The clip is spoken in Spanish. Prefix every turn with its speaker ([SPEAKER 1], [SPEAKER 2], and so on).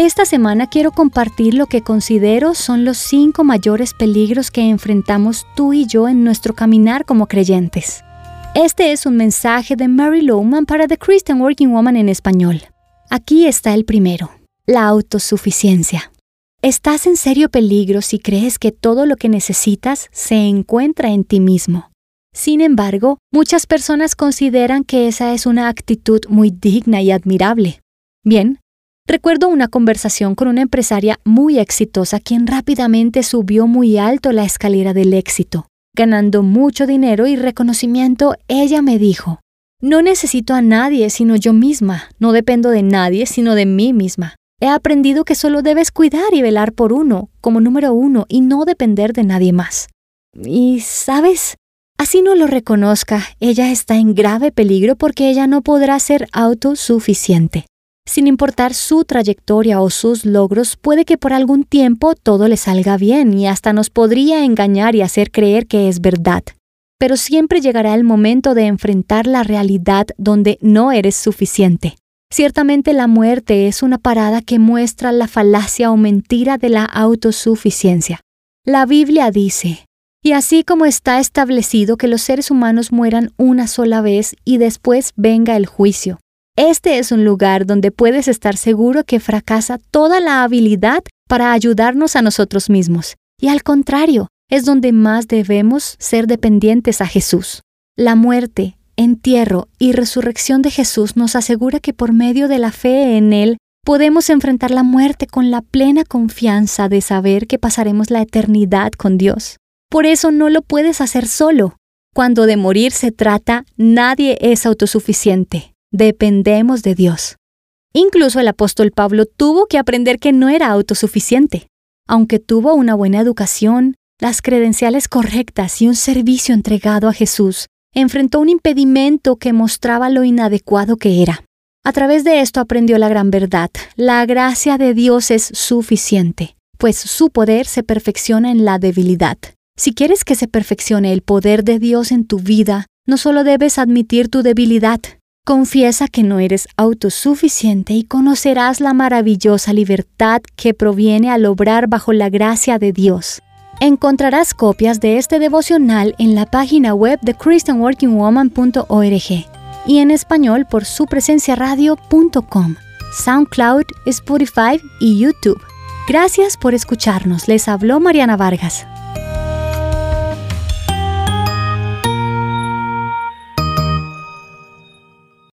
[SPEAKER 1] Esta semana quiero compartir lo que considero son los cinco mayores peligros que enfrentamos tú y yo en nuestro caminar como creyentes. Este es un mensaje de Mary Lowman para The Christian Working Woman en español. Aquí está el primero, la autosuficiencia. Estás en serio peligro si crees que todo lo que necesitas se encuentra en ti mismo. Sin embargo, muchas personas consideran que esa es una actitud muy digna y admirable. Bien, recuerdo una conversación con una empresaria muy exitosa quien rápidamente subió muy alto la escalera del éxito. Ganando mucho dinero y reconocimiento, ella me dijo, no necesito a nadie sino yo misma, no dependo de nadie sino de mí misma. He aprendido que solo debes cuidar y velar por uno, como número uno, y no depender de nadie más. Y, ¿sabes? Así no lo reconozca, ella está en grave peligro porque ella no podrá ser autosuficiente. Sin importar su trayectoria o sus logros, puede que por algún tiempo todo le salga bien y hasta nos podría engañar y hacer creer que es verdad. Pero siempre llegará el momento de enfrentar la realidad donde no eres suficiente. Ciertamente la muerte es una parada que muestra la falacia o mentira de la autosuficiencia. La Biblia dice, y así como está establecido que los seres humanos mueran una sola vez y después venga el juicio. Este es un lugar donde puedes estar seguro que fracasa toda la habilidad para ayudarnos a nosotros mismos. Y al contrario, es donde más debemos ser dependientes a Jesús. La muerte, entierro y resurrección de Jesús nos asegura que por medio de la fe en Él podemos enfrentar la muerte con la plena confianza de saber que pasaremos la eternidad con Dios. Por eso no lo puedes hacer solo. Cuando de morir se trata, nadie es autosuficiente. Dependemos de Dios. Incluso el apóstol Pablo tuvo que aprender que no era autosuficiente. Aunque tuvo una buena educación, las credenciales correctas y un servicio entregado a Jesús, enfrentó un impedimento que mostraba lo inadecuado que era. A través de esto aprendió la gran verdad. La gracia de Dios es suficiente, pues su poder se perfecciona en la debilidad. Si quieres que se perfeccione el poder de Dios en tu vida, no solo debes admitir tu debilidad, confiesa que no eres autosuficiente y conocerás la maravillosa libertad que proviene al obrar bajo la gracia de Dios. Encontrarás copias de este devocional en la página web de christianworkingwoman.org y en español por su presencia radio.com, SoundCloud, Spotify y YouTube. Gracias por escucharnos. Les habló Mariana Vargas.